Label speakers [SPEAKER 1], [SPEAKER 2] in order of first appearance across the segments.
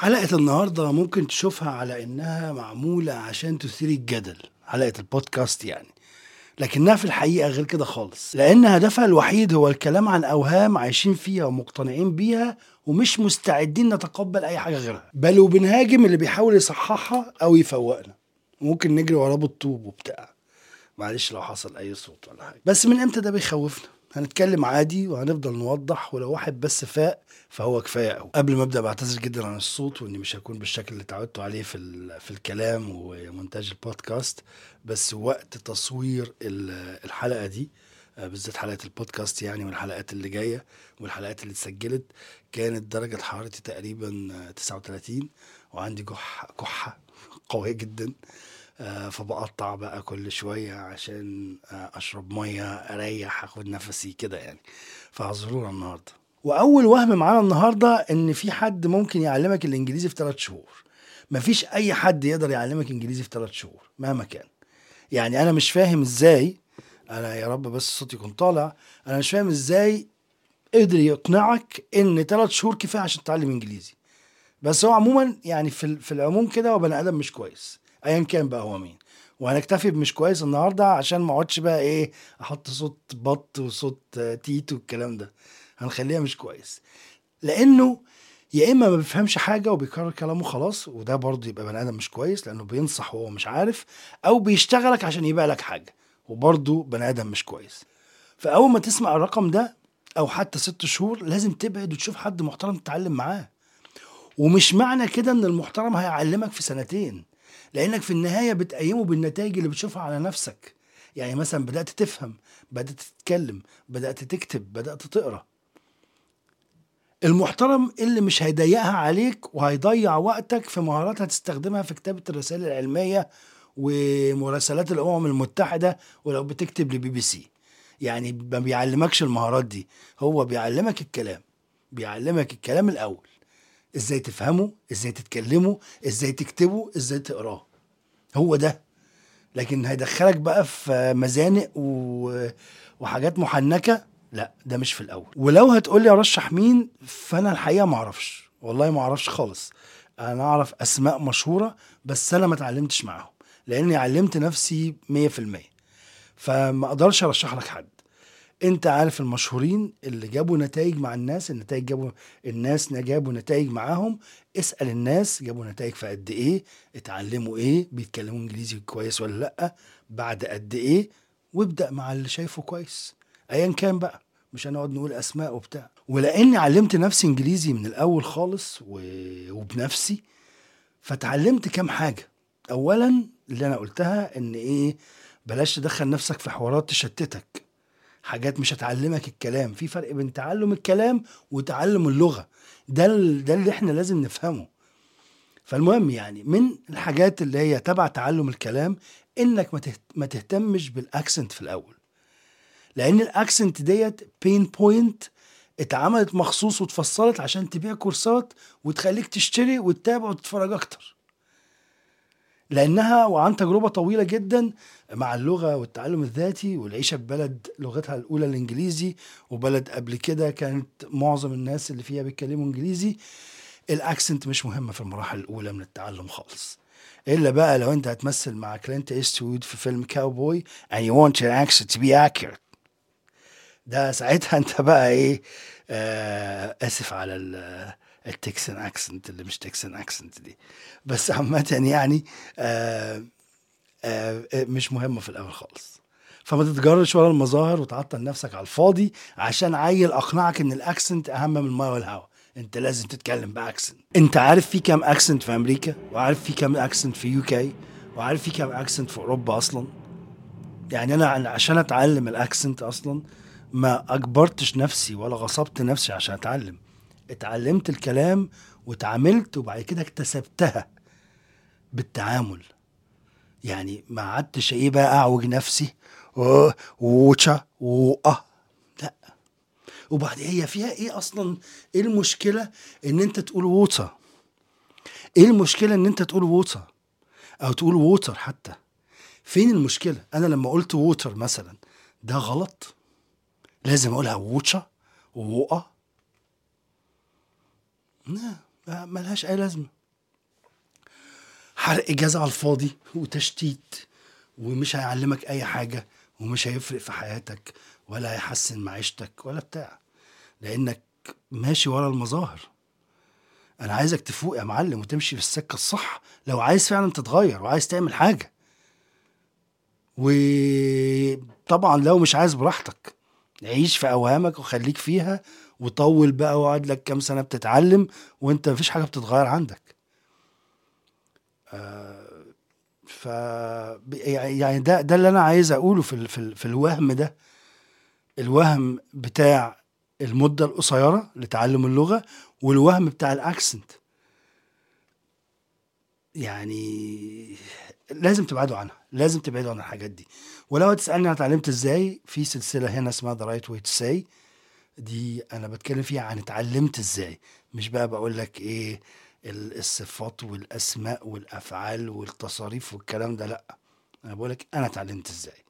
[SPEAKER 1] حلقة النهاردة ممكن تشوفها على إنها معمولة عشان تثير الجدل حلقة البودكاست يعني. لكنها في الحقيقة غير كده خالص. لأن هدفها الوحيد هو الكلام عن أوهام عايشين فيها ومقتنعين بيها ومش مستعدين نتقبل أي حاجة غيرها. بل وبنهاجم اللي بيحاول يصححها أو يفوقنا. ممكن نجري وراه بالطوب وبتاع. معلش لو حصل أي صوت ولا حاجة. بس من إمتى ده بيخوفنا؟ هنتكلم عادي وهنفضل نوضح ولو واحد بس فاق فهو كفاية قوي قبل ما أبدأ بعتذر جدا عن الصوت وإني مش هكون بالشكل اللي اتعودتوا عليه في في الكلام ومونتاج البودكاست بس وقت تصوير ال- الحلقة دي آه، بالذات حلقة البودكاست يعني والحلقات اللي جاية والحلقات اللي اتسجلت كانت درجة حرارتي تقريبا آه، 39 وعندي كح كحه قوية جدا. فبقطع بقى كل شوية عشان آه، أشرب مية أريح أخد نفسي كده يعني. فاعذرونا النهارده. وأول وهم معانا النهارده إن في حد ممكن يعلمك الإنجليزي في ثلاث شهور. مفيش أي حد يقدر يعلمك إنجليزي في ثلاث شهور مهما كان. يعني أنا مش فاهم إزاي أنا يا رب بس الصوت يكون طالع أنا مش فاهم إزاي قدر يقنعك إن ثلاث شهور كفاية عشان تتعلم إنجليزي. بس هو عموما يعني في في العموم كده هو بني آدم مش كويس. ايا كان بقى هو مين. وهنكتفي بمش كويس النهارده عشان ما أقعدش بقى إيه أحط صوت بط وصوت تيت والكلام ده. هنخليها مش كويس. لأنه يا إما ما بيفهمش حاجة وبيكرر كلامه خلاص وده برضه يبقى بني آدم مش كويس لأنه بينصح وهو مش عارف أو بيشتغلك عشان يبيع لك حاجة وبرضه بني آدم مش كويس. فأول ما تسمع الرقم ده أو حتى ست شهور لازم تبعد وتشوف حد محترم تتعلم معاه. ومش معنى كده إن المحترم هيعلمك في سنتين. لأنك في النهاية بتقيمه بالنتائج اللي بتشوفها على نفسك. يعني مثلا بدأت تفهم بدأت تتكلم بدأت تكتب بدأت تقرأ. المحترم اللي مش هيضيقها عليك وهيضيع وقتك في مهارات هتستخدمها في كتابة الرسائل العلمية ومراسلات الأمم المتحدة ولو بتكتب لبي بي سي. يعني ما بيعلمكش المهارات دي هو بيعلمك الكلام بيعلمك الكلام الأول. إزاي تفهمه إزاي تتكلمه إزاي تكتبه إزاي تقراه هو ده. لكن هيدخلك بقى في مزانق و... وحاجات محنكة. لا ده مش في الأول. ولو هتقولي ارشح مين فأنا الحقيقة ما أعرفش. والله ما أعرفش خالص. أنا أعرف أسماء مشهورة بس أنا ما اتعلمتش معاهم. لأني علمت نفسي 100% فما أقدرش أرشح لك حد. انت عارف المشهورين اللي جابوا نتائج مع الناس النتائج جابوا الناس جابوا نتائج معاهم. اسأل الناس جابوا نتائج في قد إيه اتعلموا إيه بيتكلموا انجليزي كويس ولا لأ بعد قد إيه وابدأ مع اللي شايفه كويس. ايا كان بقى مش هنقعد نقول أسماء وبتاع. ولأني علمت نفسي انجليزي من الأول خالص و... وبنفسي فتعلمت كام حاجة. اولا اللي أنا قلتها إن إيه بلاش تدخل نفسك في حوارات تشتتك. حاجات مش هتعلمك الكلام. في فرق بين تعلم الكلام وتعلم اللغة. ده ده اللي إحنا لازم نفهمه. فالمهم يعني من الحاجات اللي هي تبع تعلم الكلام انك ما تهتمش بال accent في الأول. لأن ال accent ديت pain point اتعملت مخصوص واتفصلت عشان تبيع كورسات وتخليك تشتري وتتابع وتتفرج أكتر. لأنها وعن تجربة طويلة جدا مع اللغة والتعلم الذاتي والعيشة في بلد لغتها الأولى الإنجليزي وبلد قبل كده كانت معظم الناس اللي فيها بيتكلموا إنجليزي. ال accent مش مهمه في المراحل الأولى من التعلم خالص. إلا بقى لو أنت هتمثل مع كلينت إيستوود في فيلم كاوبوي and you want your accent to be accurate. ده ساعتها أنت بقى إيه آه آسف على ال Texan accent اللي مش Texan accent دي. بس عامة يعني آه آه مش مهمة في الأول خالص. فما تتجرش ورا المظاهر وتعطل نفسك على الفاضي عشان عيل أقنعك إن ال accent أهم من الماء والهواء. أنت لازم تتكلم ب accent. أنت عارف في كام accent في أمريكا؟ وعارف في كام accent في UK؟ وعارف في كام accent في أوروبا أصلا؟ يعني أنا عشان أتعلم ال accent أصلا ما أجبرتش نفسي ولا غصبت نفسي عشان أتعلم. اتعلمت الكلام وتعاملت وبعد كده اكتسبتها بالتعامل. يعني ما قعدتش إيه بقى أعوج نفسي و- water وأه لأ. وبعد هي فيها إيه أصلا؟ إيه المشكلة إن أنت تقول water؟ إيه المشكلة إن أنت تقول water؟ أو تقول water حتى. فين المشكلة؟ أنا لما قلت water مثلا ده غلط. لازم أقولها ووتشا ووقا ملهاش أي لازمة. حرق جاز على الفاضي وتشتيت ومش هيعلمك أي حاجة ومش هيفرق في حياتك ولا هيحسن معيشتك ولا بتاع. لأنك ماشي ورا المظاهر. أنا عايزك تفوق يا معلم وتمشي في السكة الصح. لو عايز فعلا تتغير وعايز تعمل حاجة. وطبعا لو مش عايز براحتك عيش في أوهامك وخليك فيها وطول بقى وقعد لك كام سنة بتتعلم وانت مفيش حاجة بتتغير عندك. آه، ف يعني ده ده اللي أنا عايز أقوله في في, في الوهم ده. الوهم بتاع المدة القصيرة لتعلم اللغة والوهم بتاع الأكسنت. يعني لازم تبعدوا عنها لازم تبعدوا عن الحاجات دي. ولو هتسألني أنا اتعلمت إزاي في سلسلة هنا اسمها The Right Way to Say دي أنا بتكلم فيها عن اتعلمت إزاي. مش بقى بقول لك إيه ال- الصفات والأسماء والأفعال والتصاريف والكلام ده لأ. أنا بقول لك أنا اتعلمت إزاي.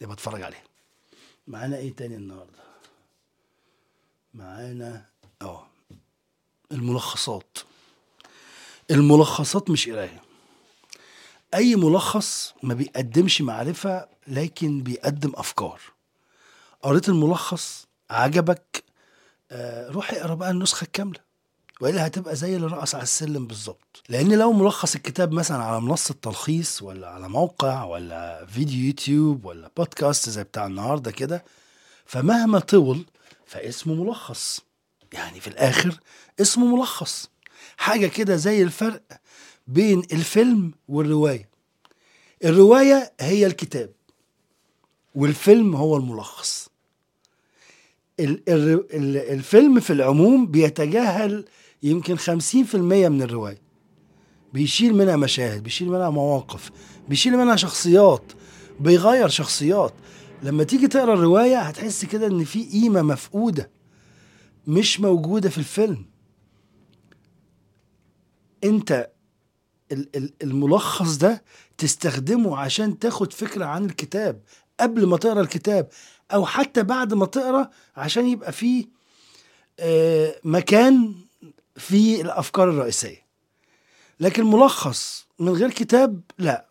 [SPEAKER 1] يبقى اتفرج عليها. معانا إيه تاني النهارده؟ معانا آه الملخصات. الملخصات مش قراية. أي ملخص ما بيقدمش معرفة لكن بيقدم أفكار. قريت الملخص عجبك آه روح اقرأ بقى النسخة الكاملة وإلا هتبقى زي اللي رقص على السلم بالظبط. لأن لو ملخص الكتاب مثلا على منصة تلخيص ولا على موقع ولا فيديو يوتيوب ولا بودكاست زي بتاع النهارده كده فمهما طول فاسمه ملخص. يعني في الآخر اسمه ملخص. حاجة كده زي الفرق بين الفيلم والرواية. الرواية هي الكتاب والفيلم هو الملخص. ال- ال- ال- الفيلم في العموم بيتجاهل يمكن 50% من الرواية. بيشيل منها مشاهد بيشيل منها مواقف بيشيل منها شخصيات بيغير شخصيات. لما تيجي تقرأ الرواية هتحس كده إن في قيمة مفقودة مش موجودة في الفيلم. أنت ال- ال- الملخص ده تستخدمه عشان تاخد فكرة عن الكتاب. قبل ما تقرأ الكتاب أو حتى بعد ما تقرأ عشان يبقى فيه آه، مكان في الأفكار الرئيسية. لكن ملخص من غير كتاب لا.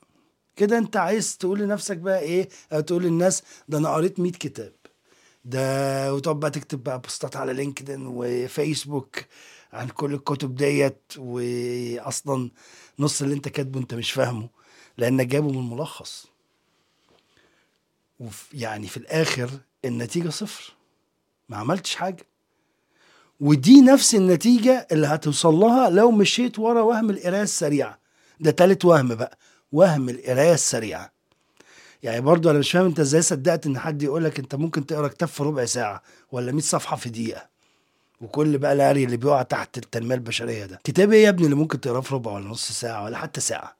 [SPEAKER 1] كده أنت عايز تقول لنفسك بقى إيه؟ أو تقول للناس ده أنا قريت 100 كتاب. ده وتقعد بقى تكتب بقى بوستات على لينكدين وفيسبوك عن كل الكتب ديت واصلا نص اللي أنت كاتبه أنت مش فاهمه لانك جايبه من ملخص. وف يعني في الآخر النتيجة صفر. ما عملتش حاجة. ودي نفس النتيجة اللي هتوصل لها لو مشيت ورا وهم القراية السريعة. ده تالت وهم بقى وهم القراية السريعة. يعني برضو أنا مش فاهم أنت إزاي صدقت إن حد يقول لك أنت ممكن تقرا كتاب في ربع ساعة ولا 100 صفحة في دقيقة؟ وكل بقى الهري اللي بيقع تحت التنمية البشرية ده. كتاب إيه يا ابني اللي ممكن تقراه في ربع ولا نص ساعة ولا حتى ساعة؟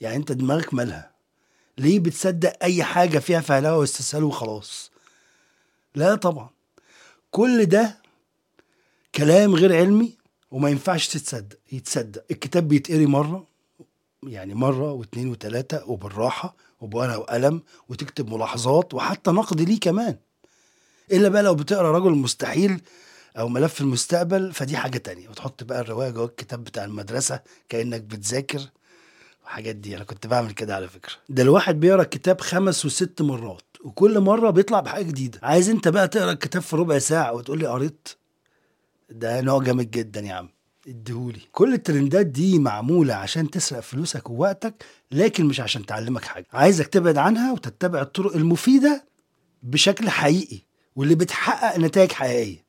[SPEAKER 1] يعني أنت دماغك مالها؟ ليه بتصدق أي حاجة فيها فهلوة واستسهال وخلاص؟ لا طبعا. كل ده كلام غير علمي وما ينفعش تتصدق يتصدق. الكتاب بيتقري مرة يعني مرة واثنين وثلاثه وبالراحة وبورقة وقلم وتكتب ملاحظات وحتى نقد ليه كمان. إلا بقى لو بتقرأ رجل مستحيل أو ملف المستقبل فدي حاجة تانية. وتحط بقى الرواية جوه الكتاب بتاع المدرسة كأنك بتذاكر. الحاجات دي. أنا كنت بعمل كده على فكرة. ده الواحد بيقرأ الكتاب خمس وست مرات وكل مرة بيطلع بحاجة جديدة. عايز أنت بقى تقرأ الكتاب في ربع ساعة وتقول لي قريت؟ ده نوع جامد جدا يا عم. اديهولي. كل الترندات دي معمولة عشان تسرق فلوسك ووقتك لكن مش عشان تعلمك حاجة. عايزك تبعد عنها وتتبع الطرق المفيدة بشكل حقيقي واللي بتحقق نتائج حقيقية.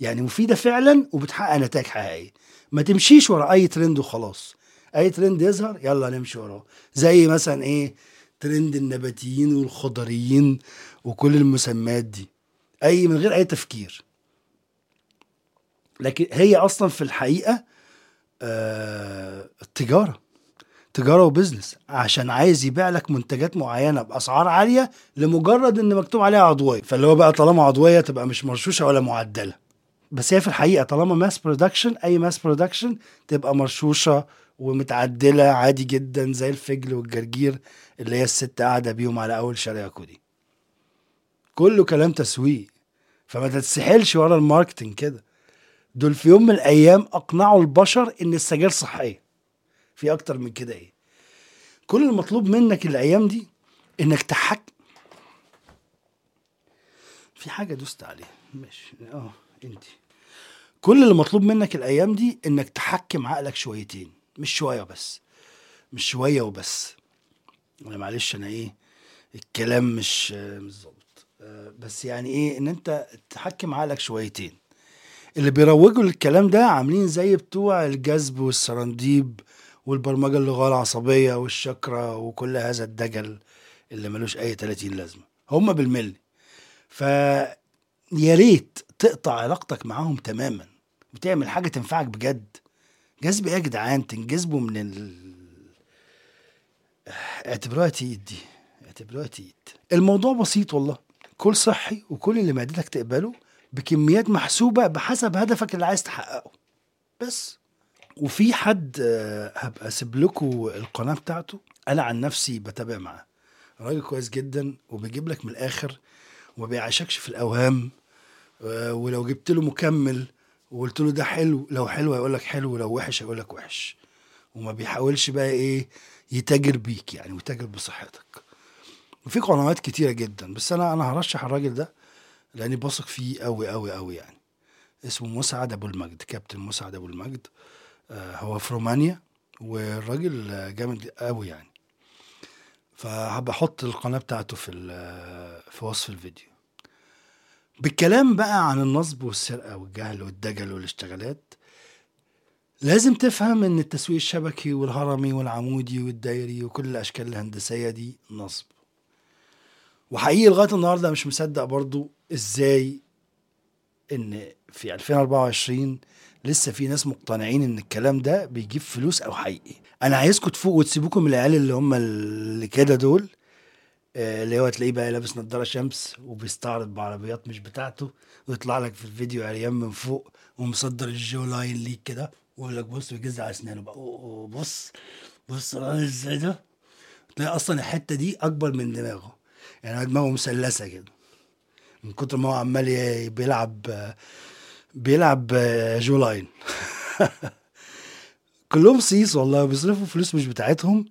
[SPEAKER 1] يعني مفيدة فعلا وبتحقق نتائج حقيقية. ما تمشيش ورا أي ترند وخلاص. أي ترند يظهر؟ يلا نمشي وراه. زي مثلا إيه؟ ترند النباتيين والخضريين وكل المسميات دي. أي من غير أي تفكير. لكن هي أصلا في الحقيقة آه التجاره تجارة و business عشان عايز يبيع لك منتجات معينة بأسعار عالية لمجرد إن مكتوب عليها عضويه فاللي هو بقى طالما عضويه تبقى مش مرشوشة ولا معدلة. بس هي في الحقيقة طالما mass production أي mass production تبقى مرشوشة ومتعدلة عادي جدا زي الفجل والجرجير اللي هي الست قاعدة بيهم على أول شارع كده كله كلام تسويق فما تتسحلش ورا ال marketing كده. دول في يوم من الأيام أقنعوا البشر إن السجاير صحية. في أكتر من كده إيه. كل المطلوب منك الأيام دي إنك تحك في حاجة دوست عليها. ماشي. آه انت كل اللي مطلوب منك الأيام دي إنك تحكم عقلك شويتين. مش شوية بس مش شوية وبس. أنا معلش أنا إيه الكلام مش مش ظابط. آه، بس يعني إيه إن أنت تحكم عقلك شويتين. اللي بيروجوا للكلام ده عاملين زي بتوع الجذب والسرنديب والبرمجة اللغويه العصبيه والشكرة وكل هذا الدجل اللي ملوش أي 30 لازمة. هم بالملي. ف يا ريت تقطع علاقتك معاهم تماما. وتعمل حاجة تنفعك بجد. جذب إيه يا جدعان؟ تنجذبوا من ال... اعتبروها تيت دي اعتبروها تيت الموضوع بسيط والله. كل صحي وكل اللي معدتك تقبله بكميات محسوبة بحسب هدفك اللي عايز تحققه. بس. وفي حد آه، هبقى أسيب لكم القناة بتاعته. أنا عن نفسي بتابع معاه. راجل كويس جدا وبيجيب لك من الآخر وما بيعيشكش في الأوهام آه، ولو جبت له مكمل وقلت له ده حلو لو حلو هيقول لك حلو ولو وحش هيقول لك وحش. وما بيحاولش بقى إيه يتاجر بيك يعني ويتاجر بصحتك. وفي قنوات كتيرة جدا بس أنا أنا هرشح الراجل ده لأني بثق فيه قوي قوي قوي يعني. اسمه مسعد أبو المجد كابتن مسعد أبو المجد. آه هو في رومانيا والراجل آه، جامد قوي يعني. فهبقى أحط القناة بتاعته في ال- في وصف الفيديو. بالكلام بقى عن النصب والسرقة والجهل والدجل والاشتغالات لازم تفهم إن التسويق الشبكي والهرمي والعمودي والدايري وكل الأشكال الهندسية دي نصب. وحقيقي لغاية النهارده مش مصدق برضو إزاي إن في 2024 لسه في ناس مقتنعين إن الكلام ده بيجيب فلوس أو حقيقي. أنا عايزكم تفوقوا وتسيبوكم من العيال اللي هم اللي كده دول اللي هو تلاقيه بقى لابس نضاره شمس وبيستعرض بعربيات مش بتاعته ويطلع لك في الفيديو عريان من فوق ومصدر الجو لاين ليك كده ويقول لك بص ويجز على أسنانه بقى. بص بص إزاي ده؟ تلاقي أصلا الحتة دي أكبر من دماغه. يعني دماغه مثلثة كده. من كتر ما هو عمال بيلعب بيلعب جو لاين. كلهم سيس والله بيصرفوا فلوس مش بتاعتهم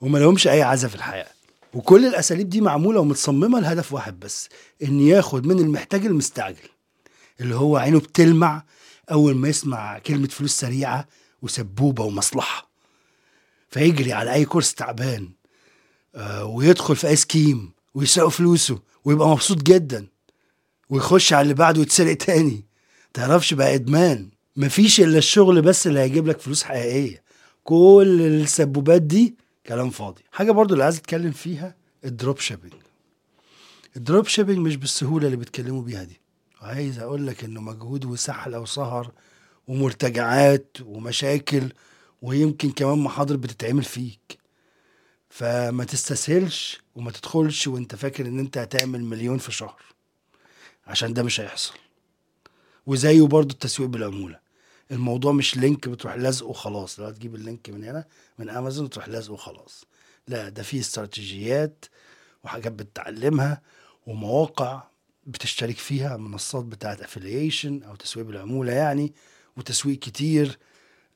[SPEAKER 1] وما لهمش أي عزة في الحياة. وكل الأساليب دي معمولة ومتصممة لهدف واحد بس إن ياخد من المحتاج المستعجل اللي هو عينه بتلمع أول ما يسمع كلمة فلوس سريعة وسبوبة ومصلحة. فيجري على أي كورس تعبان آه، ويدخل في اي scam ويسرقوا فلوسه ويبقى مبسوط جدا ويخش على اللي بعده ويتسرق تاني. تعرفش بقى إدمان. مفيش إلا الشغل بس اللي هيجيب لك فلوس حقيقية. كل السبوبات دي كلام فاضي. حاجة برضو اللي عايز أتكلم فيها ال dropshipping. ال dropshipping مش بالسهولة اللي بيتكلموا بيها دي. عايز أقول لك إنه مجهود وسحله وسهر ومرتجعات ومشاكل ويمكن كمان محاضر بتتعمل فيك. فما تستسهلش وما تدخلش وأنت فاكر إن أنت هتعمل مليون في شهر. عشان ده مش هيحصل. وزيه برضو التسويق بالعمولة. الموضوع مش link بتروح لازقه وخلاص. لا تجيب ال link من هنا من أمازون وتروح لازقه وخلاص. لا ده فيه استراتيجيات وحاجات بتتعلمها ومواقع بتشترك فيها منصات بتاعت affiliation أو تسويق بالعمولة يعني وتسويق كتير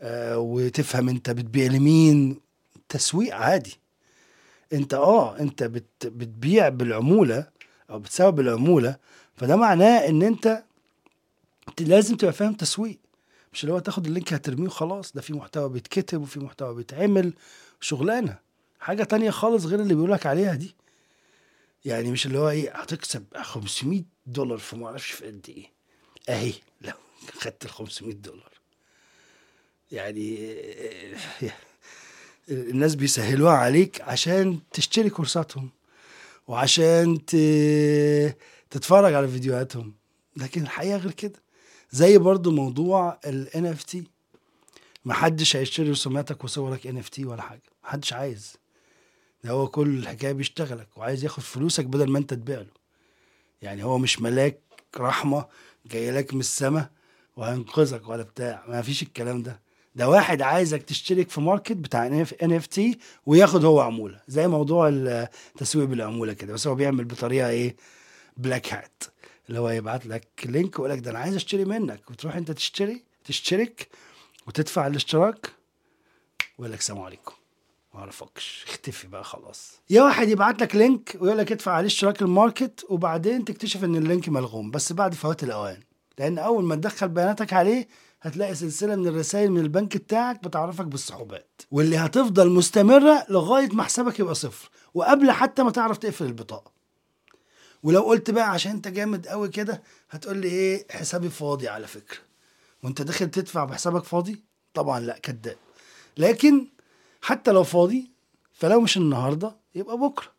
[SPEAKER 1] آه وتفهم أنت بتبيع لمين. تسويق عادي. أنت آه أنت بت بتبيع بالعمولة أو بتسوق بالعمولة فده معناه إن أنت لازم تبقى فاهم تسويق. مش اللي هو تاخد اللينك هترميه وخلاص ده في محتوى بيتكتب وفي محتوى بيتعمل. شغلانة حاجة تانية خالص غير اللي بيقولك عليها دي. يعني مش اللي هو إيه هتكسب 500 دولار في ما أعرفش في قد إيه. أهي لو خدت ال 500 دولار. يعني الناس بيسهلوها عليك عشان تشتري كورساتهم وعشان. تتفرج على فيديوهاتهم. لكن الحقيقة غير كده. زي برضو موضوع ال NFT محدش هيشتري رسوماتك وصورك NFT ولا حاجة. محدش عايز. ده هو كل الحكاية بيشتغلك وعايز ياخد فلوسك بدل ما انت تبيع له. يعني هو مش ملاك رحمة جاي لك من السما وهينقذك ولا بتاع. ما فيش الكلام ده. ده واحد عايزك تشترك في ماركت بتاع NFT وياخد هو عمولة. زي موضوع التسويق بالعمولة كده. بس هو بيعمل بطريقة إيه؟ black hat اللي هو يبعت لك link ويقول لك ده أنا عايز أشتري منك. وتروح أنت تشتري تشترك وتدفع الاشتراك ويقول لك سلام عليكم. ما أعرفكش. اختفي بقى خلاص. يا واحد يبعت لك لينك ويقول لك ادفع عليه اشتراك الماركت وبعدين تكتشف إن ال link ملغوم. بس بعد فوات الأوان. لأن أول ما تدخل بياناتك عليه هتلاقي سلسلة من الرسائل من البنك بتاعك بتعرفك بالصعوبات واللي هتفضل مستمرة لغاية ما حسابك يبقى صفر. وقبل حتى ما تعرف تقفل البطاقة. ولو قلت بقى عشان انت جامد قوي كده هتقول لي إيه حسابي فاضي على فكرة. وانت داخل تدفع بحسابك فاضي؟ طبعا لا كذاب. لكن حتى لو فاضي فلو مش النهارده يبقى بكرة.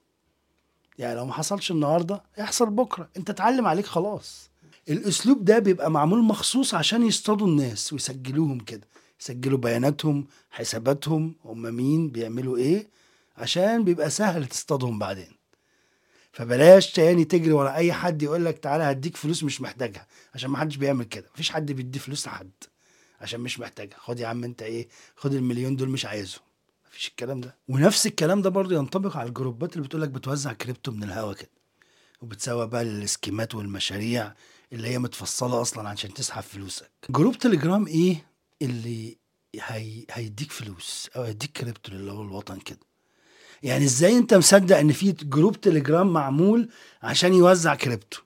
[SPEAKER 1] يعني لو ما حصلش النهارده يحصل بكرة. انت اتعلم عليك خلاص. الأسلوب ده بيبقى معمول مخصوص عشان يصطادوا الناس ويسجلوهم كده. يسجلوا بياناتهم حساباتهم هم مين بيعملوا إيه عشان بيبقى سهل تصطادهم بعدين. فبلاش تاني تجري ورا أي حد يقول لك تعالى هديك فلوس مش محتاجها عشان ما حدش بيعمل كده. مفيش حد بيدي فلوس لحد عشان مش محتاجها. خد يا عم أنت إيه خد المليون دول مش عايزهم. مفيش الكلام ده. ونفس الكلام ده برضه ينطبق على ال groups ات اللي بتقول لك بتوزع كريبتو من الهوا كده وبتسوق بقى ال scam ات والمشاريع اللي هي متفصلة أصلا عشان تسحب فلوسك. group تليجرام إيه اللي هي... هيديك فلوس أو هيديك كريبتو اللي هو الوطن كده؟ يعني إزاي أنت مصدق إن في group تليجرام معمول عشان يوزع كريبتو؟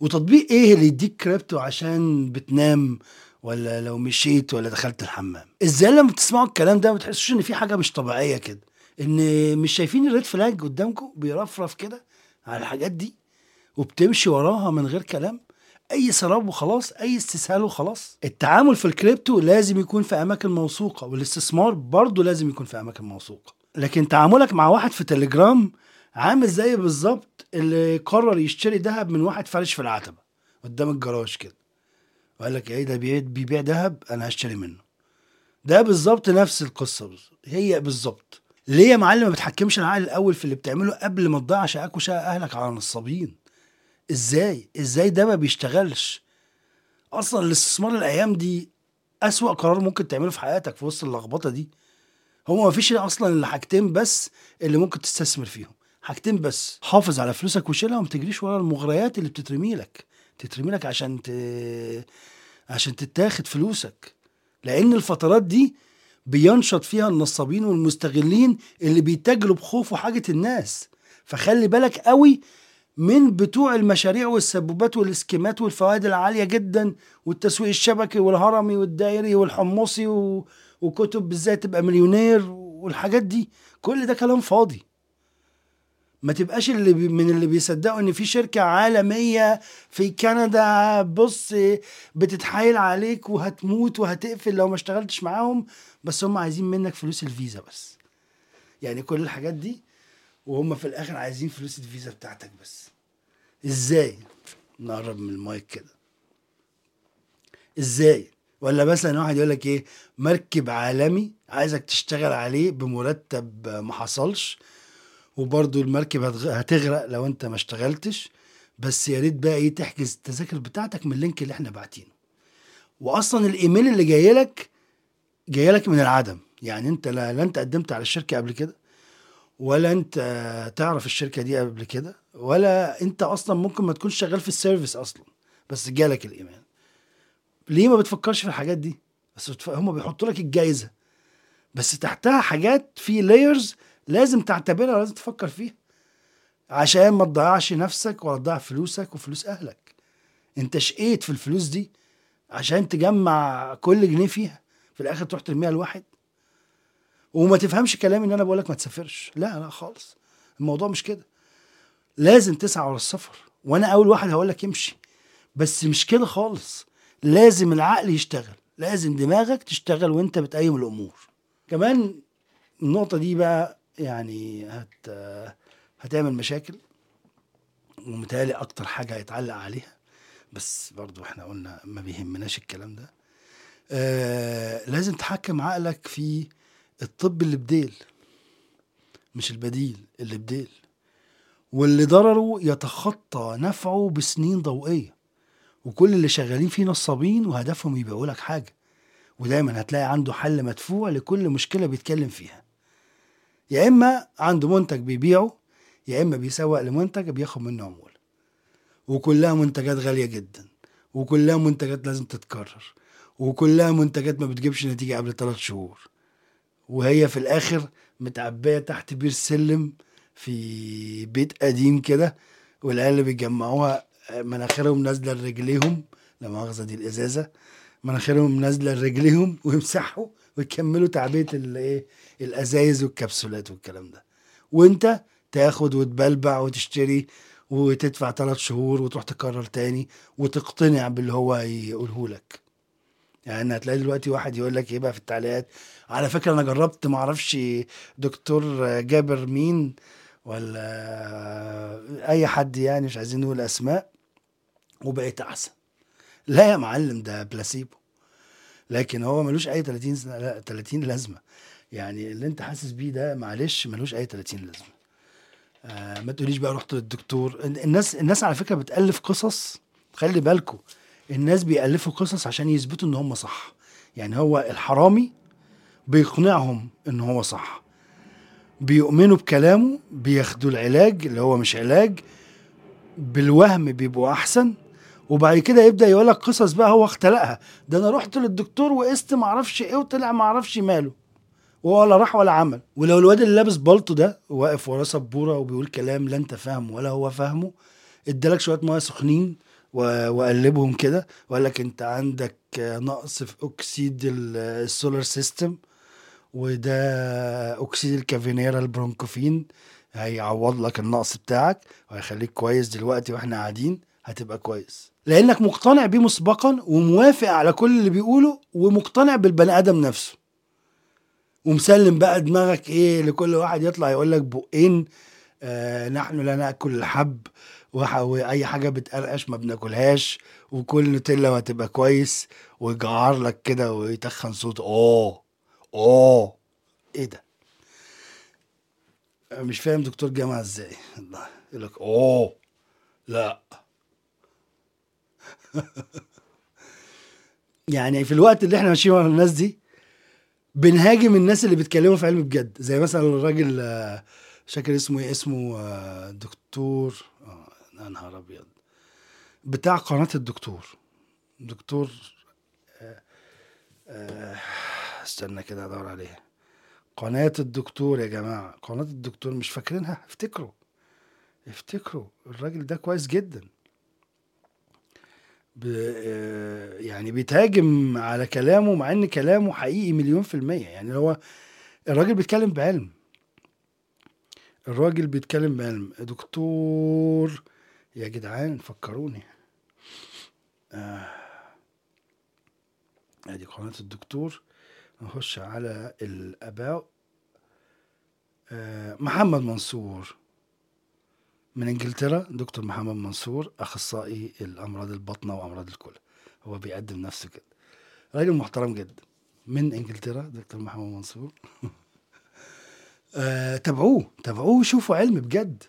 [SPEAKER 1] وتطبيق إيه اللي يديك كريبتو عشان بتنام ولا لو مشيت ولا دخلت الحمام؟ إزاي لما بتسمعوا الكلام ده ما بتحسوش إن في حاجة مش طبيعية كده؟ إن مش شايفين ال red flag قدامكم بيرفرف كده على الحاجات دي وبتمشي وراها من غير كلام؟ أي سراب وخلاص؟ أي استسهال وخلاص؟ التعامل في الكريبتو لازم يكون في أماكن موثوقة والاستثمار برضه لازم يكون في أماكن موثوقة. لكن تعاملك مع واحد في تليجرام عامل زي بالظبط اللي قرر يشتري ذهب من واحد فارش في العتبة قدام الجراج كده. وقال لك إيه ده بيبيع ذهب أنا هشتري منه. ده بالظبط نفس القصة بالظبط هي بالظبط. ليه يا معلم ما بتحكمش العقل الأول في اللي بتعمله قبل ما تضيع شقاك وشقى أهلك على نصابين إزاي؟ إزاي ده ما بيشتغلش؟ أصلا الاستثمار الأيام دي أسوأ قرار ممكن تعمله في حياتك في وسط اللخبطة دي. هو ما فيش أصلا إلا حاجتين بس اللي ممكن تستثمر فيهم. حاجتين بس حافظ على فلوسك وشيلها وما تجريش ورا المغريات اللي بتترمي لك. تترمي لك عشان ت... عشان تتاخد فلوسك. لأن الفترات دي بينشط فيها النصابين والمستغلين اللي بيتاجروا بخوف وحاجة الناس. فخلي بالك قوي من بتوع المشاريع والسبوبات والإسكيمات والفوائد العالية جدا والتسويق الشبكي والهرمي والدائري والحمصي و... وكتب إزاي تبقى مليونير والحاجات دي كل ده كلام فاضي. ما تبقاش اللي بي من اللي بيصدقوا إن في شركة عالمية في كندا بص بتتحايل عليك وهتموت وهتقفل لو ما اشتغلتش معاهم بس هم عايزين منك فلوس الفيزا بس. يعني كل الحاجات دي وهم في الآخر عايزين فلوس الفيزا بتاعتك بس. إزاي نقرب من المايك كده؟ إزاي؟ ولا مثلا واحد يقول لك إيه مركب عالمي عايزك تشتغل عليه بمرتب ما حصلش وبرضه المركب هتغ- هتغرق لو أنت ما اشتغلتش بس يا ريت بقى إيه تحجز التذاكر بتاعتك من ال link اللي إحنا باعتينه. واصلا الإيميل اللي جاي لك جاي لك من العدم. يعني أنت لا, لا أنت قدمت على الشركة قبل كده ولا أنت تعرف الشركة دي قبل كده ولا أنت أصلا ممكن ما تكونش شغال في ال service أصلا بس جالك الإيميل. ليه ما بتفكرش في الحاجات دي؟ بس. هم بيحطوا لك الجايزة. بس تحتها حاجات في لايرز لازم تعتبرها ولازم تفكر فيها. عشان ما تضيعش نفسك ولا تضيع فلوسك وفلوس أهلك. انت شقيت في الفلوس دي عشان تجمع كل جنيه فيها. في الآخر تروح ترميها لواحد. وما تفهمش كلامي إن أنا بقول لك ما تسافرش. لا لا خالص. الموضوع مش كده. لازم تسعى ورا السفر. وأنا أول واحد هقول لك امشي. بس مش كده خالص. لازم العقل يشتغل لازم دماغك تشتغل وانت بتقيم الأمور. كمان النقطة دي بقى يعني هت هتعمل مشاكل ومتهيألي أكتر حاجة هيتعلق عليها بس برضو إحنا قلنا ما بيهمناش الكلام ده. آه لازم تحكم عقلك في الطب اللي بديل مش البديل اللي بديل واللي ضرره يتخطى نفعه بسنين ضوئية. وكل اللي شغالين فيه نصابين وهدفهم يبيعوا لك حاجة. ودايما هتلاقي عنده حل مدفوع لكل مشكلة بيتكلم فيها. يا إما عنده منتج بيبيعه يا إما بيسوق لمنتج بياخد منه عمولة. وكلها منتجات غالية جدا. وكلها منتجات لازم تتكرر. وكلها منتجات ما بتجيبش نتيجة قبل ثلاث شهور. وهي في الآخر متعبية تحت بير سلم في بيت قديم كده والعيال اللي بيجمعوها مناخيرهم نازلة لرجليهم لا مؤاخذه دي الإزازة. مناخيرهم نازلة لرجليهم ويمسحوا ويكملوا تعبئة الايه الأزايز والكبسولات والكلام ده. وأنت تاخد وتبلبع وتشتري وتدفع ثلاث شهور وتروح تكرر تاني وتقتنع باللي هو يقوله لك. يعني هتلاقي دلوقتي واحد يقول لك إيه بقى في التعليقات على فكرة أنا جربت ما أعرفش دكتور جابر مين ولا أي حد يعني مش عايزين نقول أسماء. وبقيت أحسن. لا يا معلم ده بلاسيبو. لكن هو ملوش أي 30 سنه لا 30 لازمة. يعني اللي أنت حاسس بيه ده معلش ملوش أي 30 لازمة. آه ما تقوليش بقى رحت للدكتور. الناس الناس على فكرة بتألف قصص. خلي بالكم الناس بيألفوا قصص عشان يثبتوا إن هم صح. يعني هو الحرامي بيقنعهم إن هو صح. بيؤمنوا بكلامه بياخدوا العلاج اللي هو مش علاج. بالوهم بيبقوا أحسن. وبعد كده يبدأ يقول لك قصص بقى هو اختلقها. ده أنا رحت للدكتور وقست معرفش إيه وطلع معرفش ماله. ولا راح ولا عمل. ولو الواد اللي لابس بالطو ده واقف وراه سبورة وبيقول كلام لا أنت فاهمه ولا هو فاهمه ادالك شوية ميه سخنين وقلبهم كده. وقال لك أنت عندك نقص في أكسيد ال- السولار سيستم وده أكسيد الكافينيرا البرونكوفين. هيعوض لك النقص بتاعك وهيخليك كويس دلوقتي وإحنا قاعدين. هتبقى كويس. لأنك مقتنع بيه مسبقا وموافق على كل اللي بيقوله ومقتنع بالبني آدم نفسه. ومسلم بقى دماغك إيه لكل واحد يطلع يقول لك بقين آه نحن لا نأكل الحب وأي حاجة بتقرقش ما بناكلهاش وكل نوتيلا وهتبقى كويس ويجعر لك كده ويتخن صوت. آه آه إيه ده؟ مش فاهم دكتور جامعة إزاي؟ الله يقول لك آه لا. يعني في الوقت اللي إحنا ماشيين ورا الناس دي بنهاجم الناس اللي بيتكلموا في علم بجد زي مثلا الراجل آه، مش فاكر اسمه إيه اسمه آه، دكتور آه يا نهار أبيض. بتاع قناة الدكتور. دكتور آه، آه، استنى كده أدور عليها قناة الدكتور يا جماعة. قناة الدكتور مش فاكرينها؟ افتكروا. افتكروا. الراجل ده كويس جدا. آه، يعني بيتهاجم على كلامه مع إن كلامه حقيقي مليون في المية. يعني هو الراجل بيتكلم بعلم. الراجل بيتكلم بعلم. دكتور يا جدعان فكروني. آه. أدي قناة الدكتور. نخش على الأباء. آه. محمد منصور. من إنجلترا دكتور محمد منصور أخصائي الأمراض البطنة وأمراض الكلى هو بيقدم نفسه كده. راجل محترم جدا. من إنجلترا دكتور محمد منصور. آه تابعوه تابعوه وشوفوا علم بجد.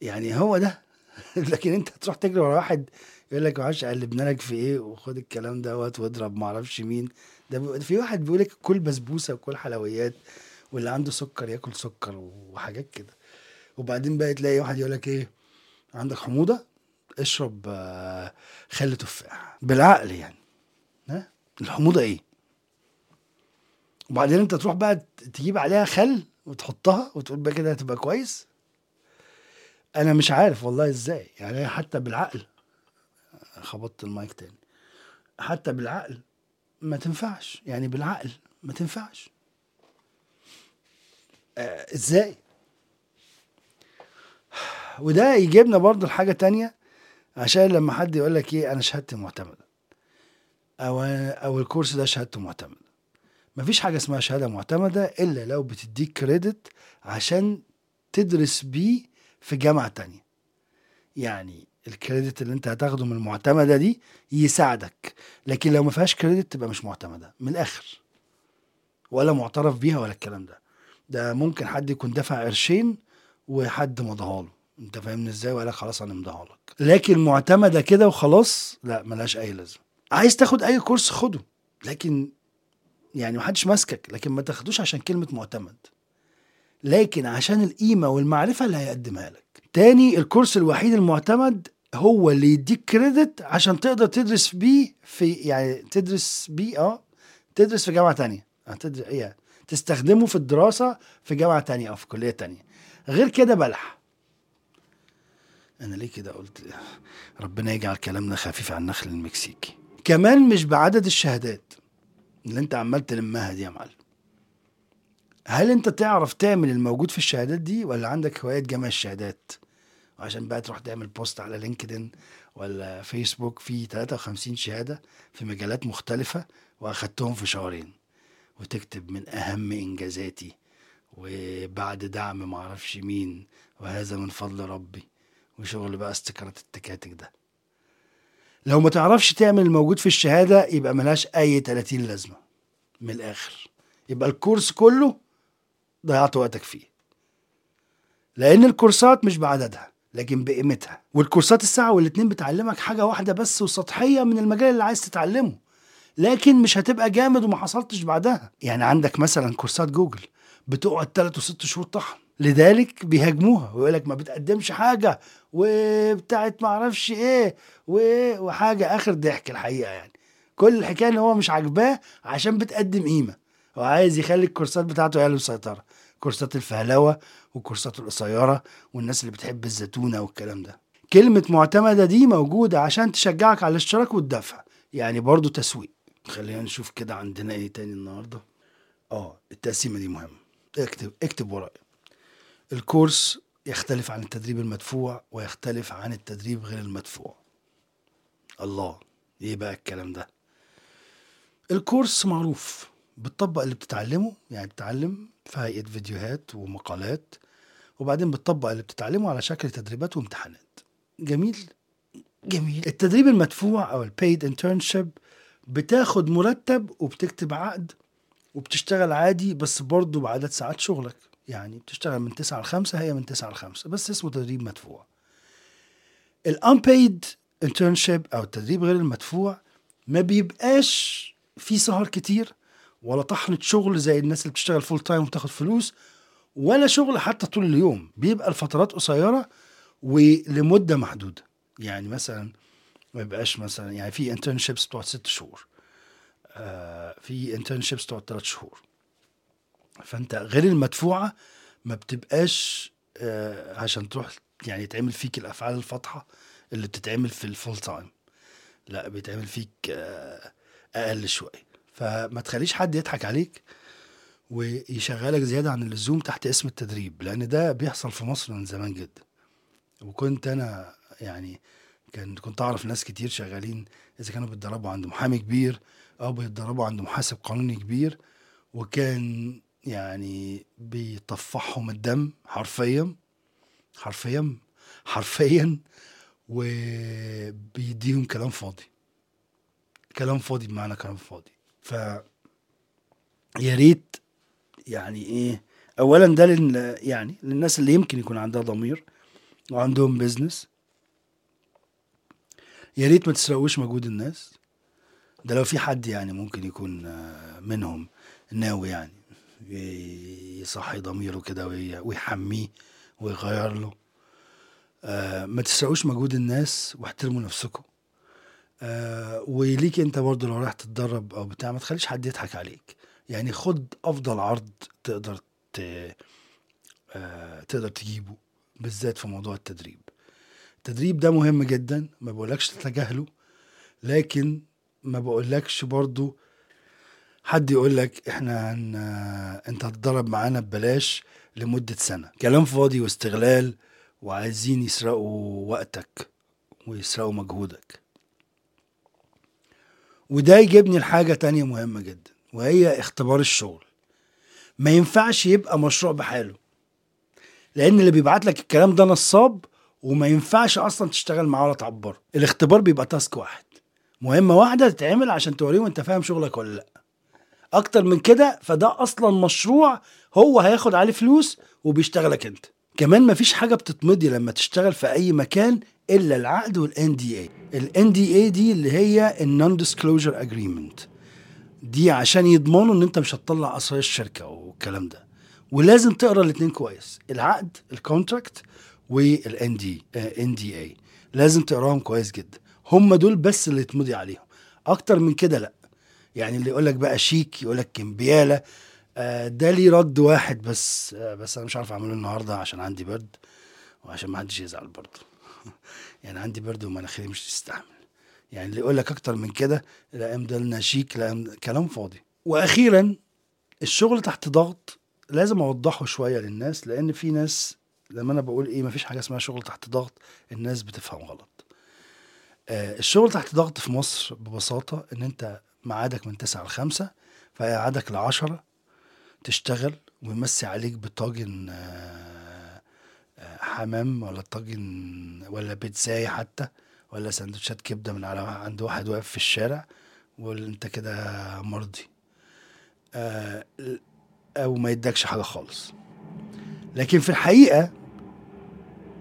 [SPEAKER 1] يعني هو ده. لكن أنت تروح تجري ورا واحد يقول لك معرفش قلبنا لك في إيه؟ وخد الكلام دوت واضرب معرفش مين. ده في واحد بيقول لك كل بسبوسة وكل حلويات واللي عنده سكر ياكل سكر وحاجات كده. وبعدين بقى تلاقي واحد يقول لك إيه عندك حموضة؟ اشرب آه، خل تفاح. بالعقل يعني. ها؟ الحموضة إيه؟ وبعدين أنت تروح بقى تجيب عليها خل وتحطها وتقول بقى كده هتبقى كويس؟ أنا مش عارف والله إزاي. يعني حتى بالعقل خبطت المايك تاني. حتى بالعقل ما تنفعش. يعني بالعقل ما تنفعش. آه إزاي؟ وده يجيبنا برضو لحاجة تانية عشان لما حد يقول لك إيه أنا شهادتي معتمدة. أو أو الكورس ده شهادته معتمدة. مفيش حاجة اسمها شهادة معتمدة إلا لو بتديك كريدت عشان تدرس بيه في جامعة تانية. يعني الكريدت اللي أنت هتاخده من المعتمدة دي يساعدك. لكن لو ما فيهاش كريدت تبقى مش معتمدة من الآخر. ولا معترف بيها ولا الكلام ده. ده ممكن حد يكون دفع قرشين وحد مضاها له انت فاهمني إزاي؟ وقال لك خلاص أنا مضاها لك. لكن معتمدة كده وخلاص لا ملهاش أي لازمة. عايز تاخد أي كورس خده. لكن يعني محدش ماسكك. لكن ما تاخدوش عشان كلمة معتمد. لكن عشان القيمة والمعرفة اللي هيقدمها لك. تاني الكورس الوحيد المعتمد هو اللي يديك كريدت عشان تقدر تدرس بيه في يعني تدرس بيه آه تدرس في جامعة تانية. هتدرس يعني تستخدمه في الدراسة في جامعة تانية أو في كلية تانية. غير كده بلح. أنا ليه كده قلت ربنا يجعل كلامنا خفيف على النخل المكسيكي. كمان مش بعدد الشهادات اللي أنت عمال تلمها دي يا معلم. هل أنت تعرف تعمل الموجود في الشهادات دي ولا عندك هواية جمع الشهادات؟ وعشان بقى تروح تعمل post على لينكدين ولا فيسبوك في 53 شهادة في مجالات مختلفة وأخدتهم في شهرين. وتكتب من أهم إنجازاتي وبعد دعم معرفش مين وهذا من فضل ربي. وشغل بقى استكارة التكاتك ده. لو ما تعرفش تعمل الموجود في الشهادة يبقى ملهاش أي 30 لازمة. من الآخر. يبقى الكورس كله ضيعت وقتك فيه. لأن الكورسات مش بعددها لكن بقيمتها. والكورسات الساعة والاتنين بتعلمك حاجة واحدة بس وسطحية من المجال اللي عايز تتعلمه. لكن مش هتبقى جامد وما حصلتش بعدها. يعني عندك مثلا كورسات جوجل. بتقعد ثلاث وست شهور طحن. لذلك بيهاجموها ويقول لك ما بتقدمش حاجة وبتاعت ما أعرفش إيه وحاجة آخر ضحك الحقيقة يعني. كل الحكاية إن هو مش عاجباه عشان بتقدم قيمة وعايز يخلي الكورسات بتاعته هي اللي مسيطرة. كورسات الفهلوة والكورسات القصيرة والناس اللي بتحب الزتونة والكلام ده. كلمة معتمدة دي موجودة عشان تشجعك على الاشتراك والدفع. يعني برضو تسويق. خلينا نشوف كده عندنا إيه تاني النهارده. آه التقسيمة دي مهمة. اكتب اكتب ورايا. الكورس يختلف عن التدريب المدفوع ويختلف عن التدريب غير المدفوع. الله إيه بقى الكلام ده؟ الكورس معروف بتطبق اللي بتتعلمه يعني بتتعلم في هيئة فيديوهات ومقالات وبعدين بتطبق اللي بتتعلمه على شكل تدريبات وامتحانات. جميل؟ جميل. التدريب المدفوع أو البيد انترنشيب بتاخد مرتب وبتكتب عقد وبتشتغل عادي بس برضه بعدد ساعات شغلك. يعني بتشتغل من 9 ل 5 هي من 9 ل 5 بس اسمه تدريب مدفوع. ال unpaid internship أو التدريب غير المدفوع ما بيبقاش في سهر كتير ولا طحنة شغل زي الناس اللي بتشتغل full time وبتاخد فلوس ولا شغل حتى طول اليوم. بيبقى الفترات قصيرة ولمدة محدودة. يعني مثلا ما يبقاش مثلا يعني في internships بتقعد ست شهور. في internships تقعد ثلاث شهور. فأنت غير المدفوعة ما بتبقاش آه عشان تروح يعني يتعمل فيك الأفعال الفاضحة اللي بتتعمل في الفول تايم لا بيتعمل فيك آه أقل شوية. فما تخليش حد يضحك عليك ويشغلك زيادة عن اللزوم تحت اسم التدريب لأن ده بيحصل في مصر من زمان جدا. وكنت أنا يعني كان كنت أعرف ناس كتير شغالين إذا كانوا بيتدربوا عند محامي كبير أو بيتدربوا عند محاسب قانوني كبير وكان يعني بيطفحهم الدم حرفيا حرفيا حرفيا وبيديهم كلام فاضي. كلام فاضي بمعنى كلام فاضي. ف يا ريت يعني إيه اولا ده لل يعني للناس اللي يمكن يكون عندها ضمير وعندهم بيزنس يا ريت ما تسرقوش مجهود الناس. ده لو في حد يعني ممكن يكون آه، منهم ناوي يعني يصحي ضميره كده وي- ويحميه ويغير له. آه ما تسرقوش مجهود الناس واحترموا نفسكم. آه وليك انت برضه لو رايح تتدرب أو بتاع ما تخليش حد يضحك عليك. يعني خد افضل عرض تقدر تقدر تجيبه بالذات في موضوع التدريب. التدريب ده مهم جدا ما بقولكش تتجاهله لكن ما بقولكش برضو حد يقول لك إحنا هن... أنت هتتدرب معانا ببلاش لمدة سنة. كلام فاضي واستغلال وعايزين يسرقوا وقتك ويسرقوا مجهودك. وده يجيبني لحاجة تانية مهمة جدا وهي اختبار الشغل. ما ينفعش يبقى مشروع بحاله لأن اللي بيبعت لك الكلام ده نصاب وما ينفعش أصلا تشتغل معاه ولا تعبره. الاختبار بيبقى task واحد. مهمة واحدة تتعمل عشان توريهم انت فاهم شغلك ولا لأ. أكتر من كده فده أصلا مشروع هو هياخد عليه فلوس وبيشتغلك أنت. كمان مفيش حاجة بتتمضي لما تشتغل في أي مكان إلا العقد وال NDA ال NDA دي اللي هي ال non-disclosure agreement دي عشان يضمنوا إن أنت مش هتطلع أسرار الشركة والكلام ده. ولازم تقرأ الاثنين كويس. العقد ال contract وال ND NDA لازم تقراهم كويس جدا. هم دول بس اللي يتمضي عليهم. أكتر من كده لأ. يعني اللي يقول لك بقى شيك يقول لك كمبيالة آه ده ليه رد واحد بس آه بس أنا مش عارف أعمله النهارده عشان عندي برد وعشان ما حدش يزعل برضه. يعني عندي برد ومناخيري مش تستحمل. يعني اللي يقول لك أكتر من كده لا ده شيك لا كلام فاضي. وأخيرا الشغل تحت ضغط لازم أوضحه شوية للناس لأن في ناس لما أنا بقول إيه مفيش حاجة اسمها شغل تحت ضغط الناس بتفهم غلط. الشغل تحت ضغط في مصر ببساطة إن أنت ميعادك من 9 ل 5 فيقعدك ل 10 تشتغل ويمسي عليك بطاجن آه آه حمام ولا طاجن ولا بيتزاي حتى ولا سندوتشات كبدة من على عند واحد واقف في الشارع وانت كده مرضي. آه أو ما يدكش حاجة خالص. لكن في الحقيقة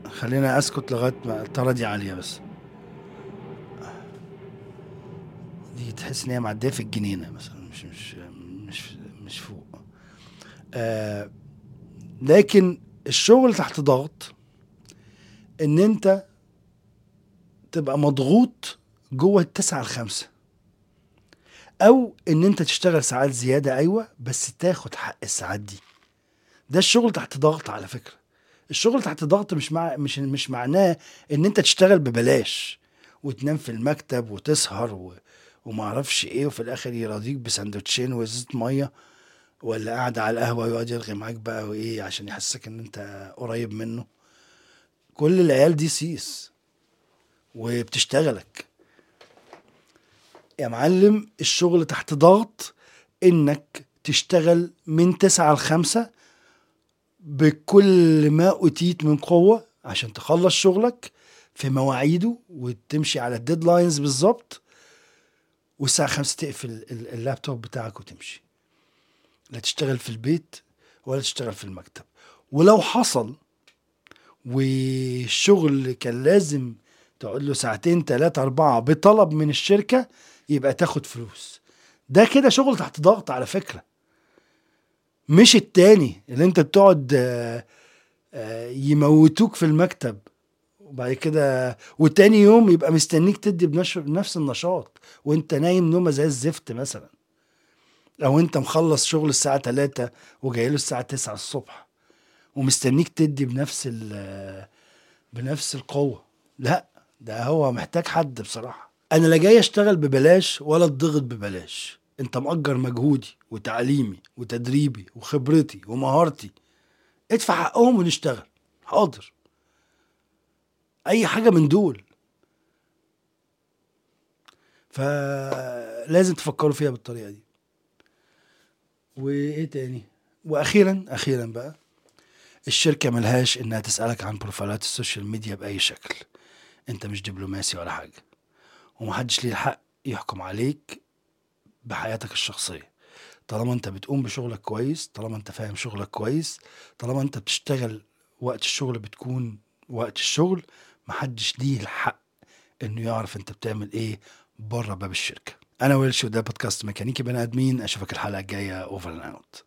[SPEAKER 1] خلينا أسكت لغاية ما الطاره دي عالية بس دي تحس إن هي معدية في الجنينة مثلا مش مش مش مش فوق. آه لكن الشغل تحت ضغط إن أنت تبقى مضغوط جوه التسعة الخمسة. أو إن أنت تشتغل ساعات زيادة أيوه بس تاخد حق الساعات دي. ده الشغل تحت ضغط على فكرة. الشغل تحت ضغط مش مع مش مش معناه إن أنت تشتغل ببلاش وتنام في المكتب وتسهر و... وما أعرفش إيه وفي الآخر يراضيك بسندوتشين وازازه مية ولا قاعد على القهوة ويقعد يرغي معاك بقى وإيه عشان يحسسك إن أنت قريب منه. كل العيال دي سيس وبتشتغلك. يا معلم الشغل تحت ضغط إنك تشتغل من تسعة لخمسة بكل ما أوتيت من قوة عشان تخلص شغلك في مواعيده وتمشي على ال deadlines بالظبط. والساعة خمسة تقفل اللابتوب بتاعك وتمشي. لا تشتغل في البيت ولا تشتغل في المكتب. ولو حصل والشغل كان لازم تقعد له ساعتين ثلاثة أربعة بطلب من الشركة يبقى تاخد فلوس. ده كده شغل تحت ضغط على فكرة. مش التاني اللي انت بتقعد يموتوك في المكتب. وبعد كده وتاني يوم يبقى مستنيك تدي بنفس النشاط. وانت نايم نومة زي الزفت مثلا. أو انت مخلص شغل الساعة 3 وجاي له الساعة 9 الصبح ومستنيك تدي بنفس بنفس القوة. لا ده هو محتاج حد بصراحة. أنا لا جاي أشتغل ببلاش ولا أتضغط ببلاش. أنت مأجر مجهودي وتعليمي وتدريبي وخبرتي ومهارتي. ادفع حقهم ونشتغل. حاضر. أي حاجة من دول. فلازم تفكروا فيها بالطريقة دي. وإيه تاني؟ وأخيرا أخيرا بقى الشركة ملهاش إنها تسألك عن profile ات ال social media بأي شكل. أنت مش دبلوماسي ولا حاجة. ومحدش ليه الحق يحكم عليك بحياتك الشخصية. طالما أنت بتقوم بشغلك كويس طالما أنت فاهم شغلك كويس طالما أنت بتشتغل وقت الشغل بتكون وقت الشغل محدش ليه الحق إنه يعرف أنت بتعمل إيه بره باب الشركة. أنا ويلش وده بودكاست ميكانيكي بني آدمين. أشوفك الحلقة الجاية. over and out